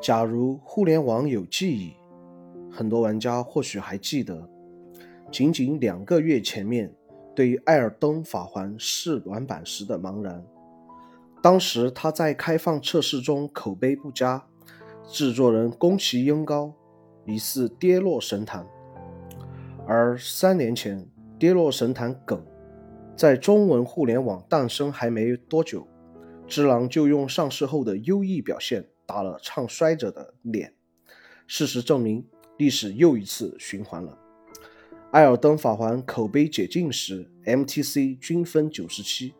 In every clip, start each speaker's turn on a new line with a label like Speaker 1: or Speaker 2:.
Speaker 1: 假如互联网有记忆，很多玩家或许还记得，仅仅两个月前面对《艾尔登法环》试玩版时的茫然。当时他在开放测试中口碑不佳，制作人宫崎英高疑似跌落神坛。而三年前，跌落神坛梗在中文互联网诞生还没多久，只狼就用上市后的优异表现。打了唱衰者的脸。事实证明，历史又一次循环了。《艾尔登法环》口碑解禁时，MTC 均分九十七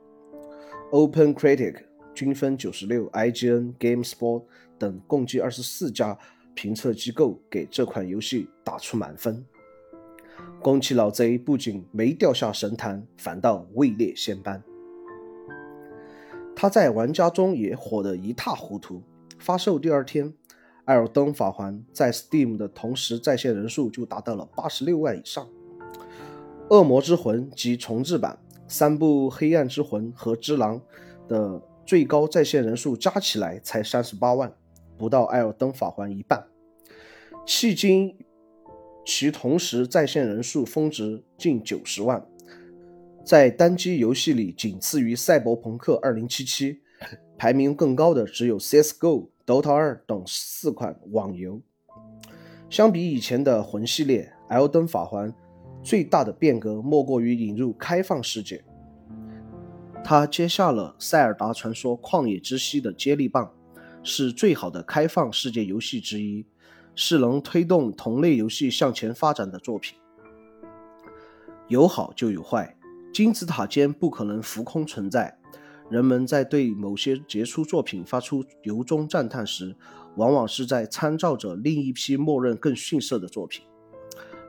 Speaker 1: ，Open Critic 均分九十六，IGN、GameSpot 等共计二十四家评测机构给这款游戏打出满分。宫崎老贼不仅没掉下神坛，反倒位列仙班。他在玩家中也火得一塌糊涂。发售第二天，《艾尔登法环》在 Steam 的同时在线人数就达到了八十六万以上，《恶魔之魂》及重置版三部《黑暗之魂》和《之狼》的最高在线人数加起来才三十八万，不到《艾尔登法环》一半。迄今，其同时在线人数峰值近九十万，在单机游戏里仅次于《赛博朋克2077》。排名更高的只有 CS:GO、Dota 2等四款网游。相比以前的魂系列，《艾登法环》最大的变革莫过于引入开放世界。它接下了《塞尔达传说：旷野之息》的接力棒，是最好的开放世界游戏之一，是能推动同类游戏向前发展的作品。有好就有坏，金字塔尖不可能浮空存在。人们在对某些杰出作品发出由衷赞叹时，往往是在参照着另一批默认更逊色的作品。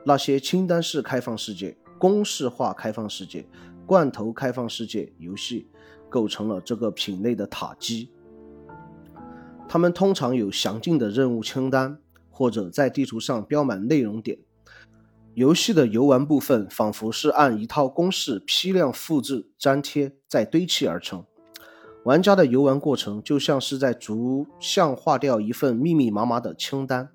Speaker 1: 那些清单式开放世界、公式化开放世界、罐头开放世界游戏，构成了这个品类的塔基。它们通常有详尽的任务清单，或者在地图上标满内容点。游戏的游玩部分仿佛是按一套公式批量复制、粘贴再堆砌而成。玩家的游玩过程就像是在逐项划掉一份密密麻麻的清单。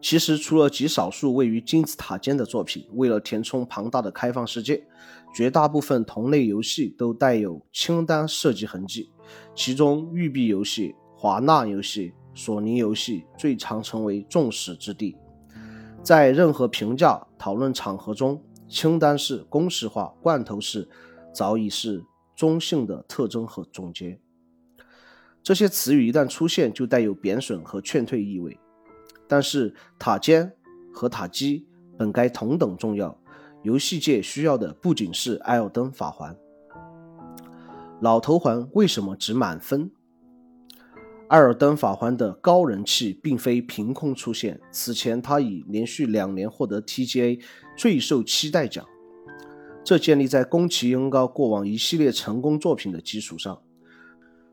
Speaker 1: 其实，除了极少数位于金字塔尖的作品，为了填充庞大的开放世界，绝大部分同类游戏都带有清单设计痕迹。其中，育碧游戏、华纳游戏、索尼游戏最常成为众矢之的。在任何评价讨论场合中，清单式、公式化、罐头式早已是。中性的特征和总结，这些词语一旦出现，就带有贬损和劝退意味。但是塔尖和塔基本该同等重要。游戏界需要的不仅是艾尔登法环。老头环为什么值满分？艾尔登法环的高人气并非凭空出现，此前他已连续两年获得 TGA 最受期待奖。这建立在宫崎英高过往一系列成功作品的基础上。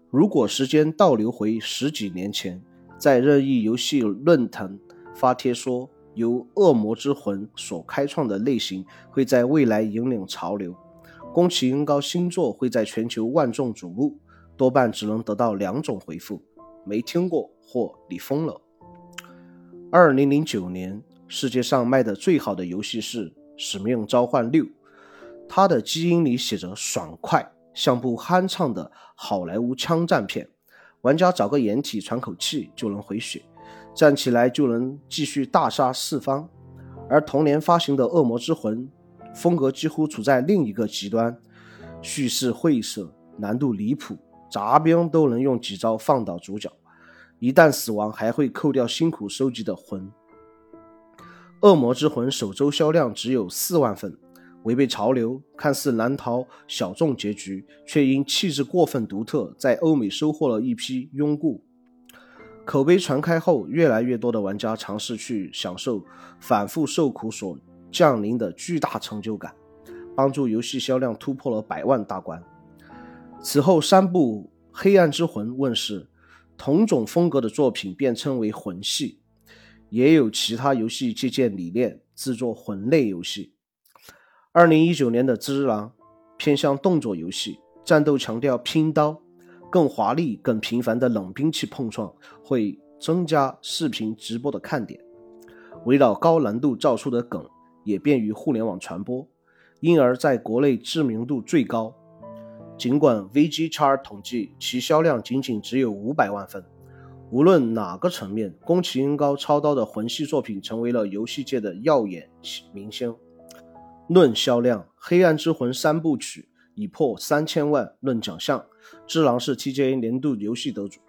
Speaker 1: 如果时间倒流回十几年前，在任意游戏论坛发帖说由《恶魔之魂》所开创的类型会在未来引领潮流，宫崎英高新作会在全球万众瞩目，多半只能得到两种回复：没听过或你疯了。二零零九年，世界上卖的最好的游戏是《使命召唤六》。它的基因里写着爽快，像部酣畅的好莱坞枪战片，玩家找个掩体喘口气就能回血，站起来就能继续大杀四方。而同年发行的《恶魔之魂》，风格几乎处在另一个极端，叙事晦涩，难度离谱，杂兵都能用几招放倒主角，一旦死亡还会扣掉辛苦收集的魂。《恶魔之魂》首周销量只有四万份。违背潮流，看似难逃小众结局，却因气质过分独特，在欧美收获了一批拥护。口碑传开后，越来越多的玩家尝试去享受反复受苦所降临的巨大成就感，帮助游戏销量突破了百万大关。此后，三部《黑暗之魂》问世，同种风格的作品便称为魂系，也有其他游戏借鉴理念制作魂类游戏。二零一九年的《只狼》偏向动作游戏，战斗强调拼刀，更华丽、更频繁的冷兵器碰撞会增加视频直播的看点。围绕高难度造出的梗也便于互联网传播，因而在国内知名度最高。尽管 VGX 统计其销量仅仅只有五百万份，无论哪个层面，宫崎英高操刀的魂系作品成为了游戏界的耀眼明星。论销量，《黑暗之魂》三部曲已破三千万；论奖项，《只狼》是 TGA 年度游戏得主，《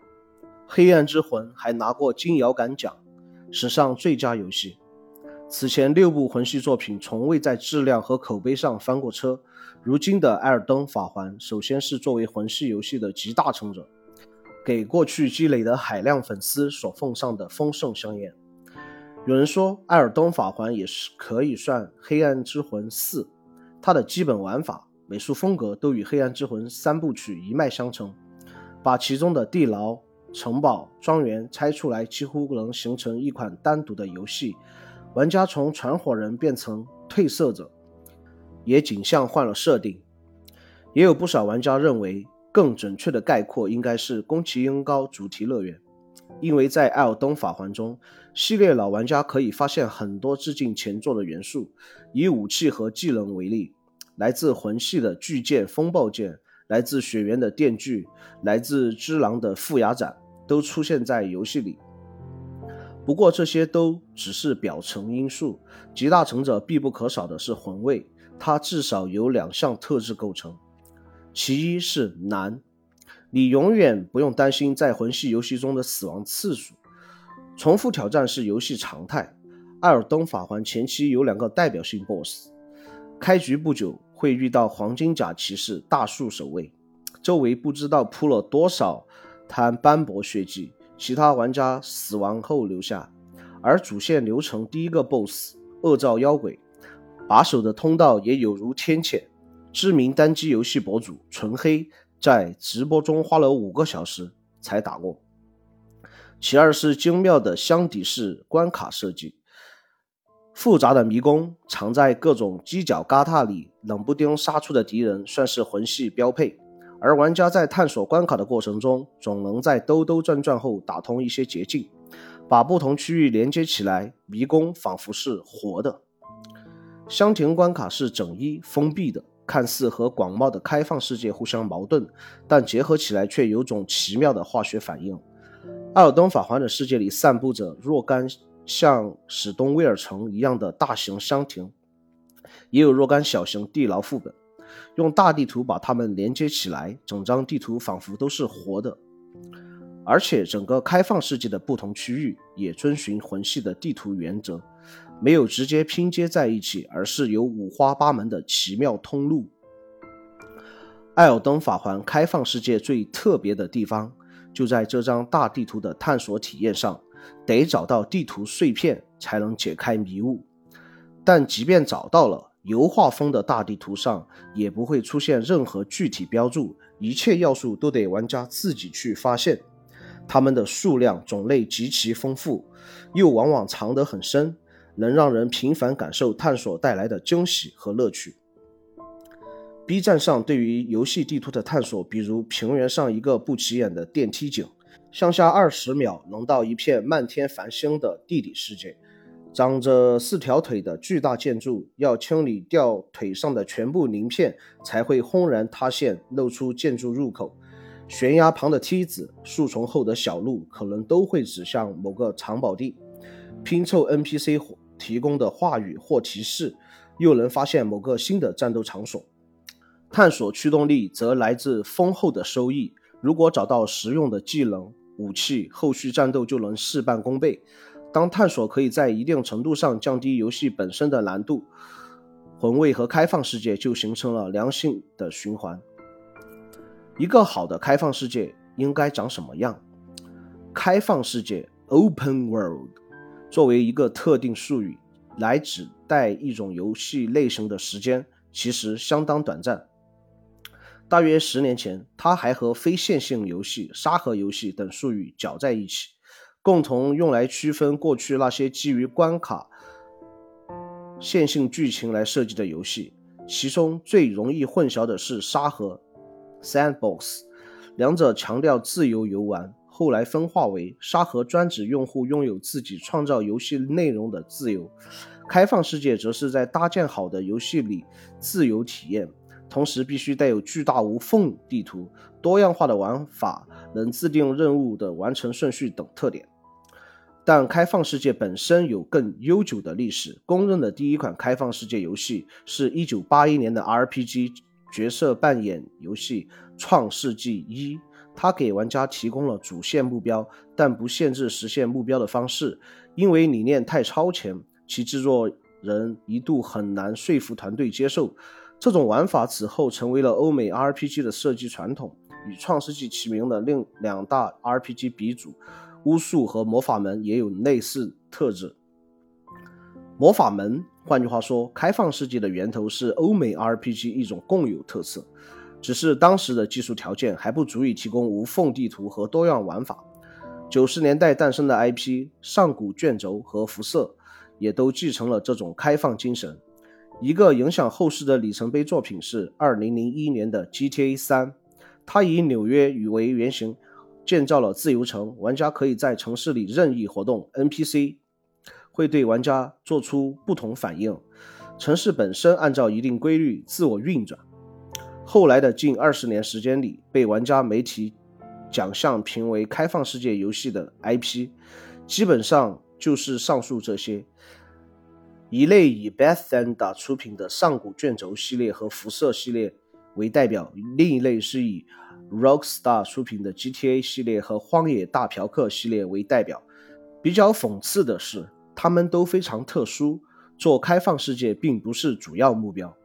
Speaker 1: 黑暗之魂》还拿过金摇杆奖，史上最佳游戏。此前六部魂系作品从未在质量和口碑上翻过车。如今的《艾尔登法环》首先是作为魂系游戏的集大成者，给过去积累的海量粉丝所奉上的丰盛香烟。有人说，《艾尔登法环》也是可以算《黑暗之魂四》，它的基本玩法、美术风格都与《黑暗之魂》三部曲一脉相承，把其中的地牢、城堡、庄园拆出来，几乎能形成一款单独的游戏。玩家从传火人变成褪色者，也仅像换了设定。也有不少玩家认为，更准确的概括应该是宫崎英高主题乐园，因为在《艾尔登法环》中，系列老玩家可以发现很多致敬前作的元素。以武器和技能为例，来自魂系的巨剑风暴剑，来自雪原的电锯，来自之狼的副牙斩，都出现在游戏里。不过这些都只是表层因素，集大成者必不可少的是魂位，它至少由两项特质构成。其一是难，你永远不用担心在魂系游戏中的死亡次数，重复挑战是游戏常态。艾尔登法环前期有两个代表性 BOSS，开局不久会遇到黄金甲骑士大树守卫，周围不知道铺了多少滩斑驳血迹。其他玩家死亡后留下，而主线流程第一个 BOSS 恶兆妖鬼把守的通道也有如天堑。知名单机游戏博主纯黑在直播中花了五个小时才打过。其二是精妙的箱底式关卡设计，复杂的迷宫藏在各种犄角旮旯里，冷不丁杀出的敌人算是魂系标配。而玩家在探索关卡的过程中，总能在兜兜转转后打通一些捷径，把不同区域连接起来，迷宫仿佛是活的。箱庭关卡是整一封闭的，看似和广袤的开放世界互相矛盾，但结合起来却有种奇妙的化学反应。艾尔登法环的世界里散布着若干像史东威尔城一样的大型箱庭，也有若干小型地牢副本。用大地图把它们连接起来，整张地图仿佛都是活的，而且整个开放世界的不同区域也遵循魂系的地图原则，没有直接拼接在一起，而是有五花八门的奇妙通路。艾尔登法环开放世界最特别的地方就在这张大地图的探索体验上，得找到地图碎片才能解开迷雾，但即便找到了。油画风的大地图上也不会出现任何具体标注，一切要素都得玩家自己去发现。它们的数量种类极其丰富，又往往藏得很深，能让人频繁感受探索带来的惊喜和乐趣。B 站上对于游戏地图的探索，比如平原上一个不起眼的电梯井，向下二十秒能到一片漫天繁星的地底世界。长着四条腿的巨大建筑，要清理掉腿上的全部鳞片，才会轰然塌陷，露出建筑入口。悬崖旁的梯子，树丛后的小路，可能都会指向某个藏宝地。拼凑 NPC 提供的话语或提示，又能发现某个新的战斗场所。探索驱动力则来自丰厚的收益。如果找到实用的技能、武器，后续战斗就能事半功倍。当探索可以在一定程度上降低游戏本身的难度，魂位和开放世界就形成了良性的循环。一个好的开放世界应该长什么样？开放世界 （Open World） 作为一个特定术语来指代一种游戏类型的时间，其实相当短暂。大约十年前，它还和非线性游戏、沙盒游戏等术语搅在一起。共同用来区分过去那些基于关卡线性剧情来设计的游戏，其中最容易混淆的是沙盒 （Sandbox），两者强调自由游玩，后来分化为沙盒专指用户拥有自己创造游戏内容的自由，开放世界则是在搭建好的游戏里自由体验，同时必须带有巨大无缝地图、多样化的玩法、能自定任务的完成顺序等特点。但开放世界本身有更悠久的历史，公认的第一款开放世界游戏是一九八一年的 RPG 角色扮演游戏《创世纪一》，它给玩家提供了主线目标，但不限制实现目标的方式。因为理念太超前，其制作人一度很难说服团队接受。这种玩法此后成为了欧美 RPG 的设计传统，与《创世纪》齐名的另两大 RPG 鼻祖。巫术和魔法门也有类似特质。魔法门，换句话说，开放世界的源头是欧美 RPG 一种共有特色，只是当时的技术条件还不足以提供无缝地图和多样玩法。九十年代诞生的 IP 上古卷轴和辐射也都继承了这种开放精神。一个影响后世的里程碑作品是二零零一年的 GTA 三，它以纽约与为原型。建造了自由城，玩家可以在城市里任意活动，NPC 会对玩家做出不同反应。城市本身按照一定规律自我运转。后来的近二十年时间里，被玩家媒体奖项评为开放世界游戏的 IP，基本上就是上述这些。一类以 Bethesda 出品的上古卷轴系列和辐射系列为代表，另一类是以 Rockstar 出品的 GTA 系列和荒野大嫖客系列为代表。比较讽刺的是，他们都非常特殊，做开放世界并不是主要目标。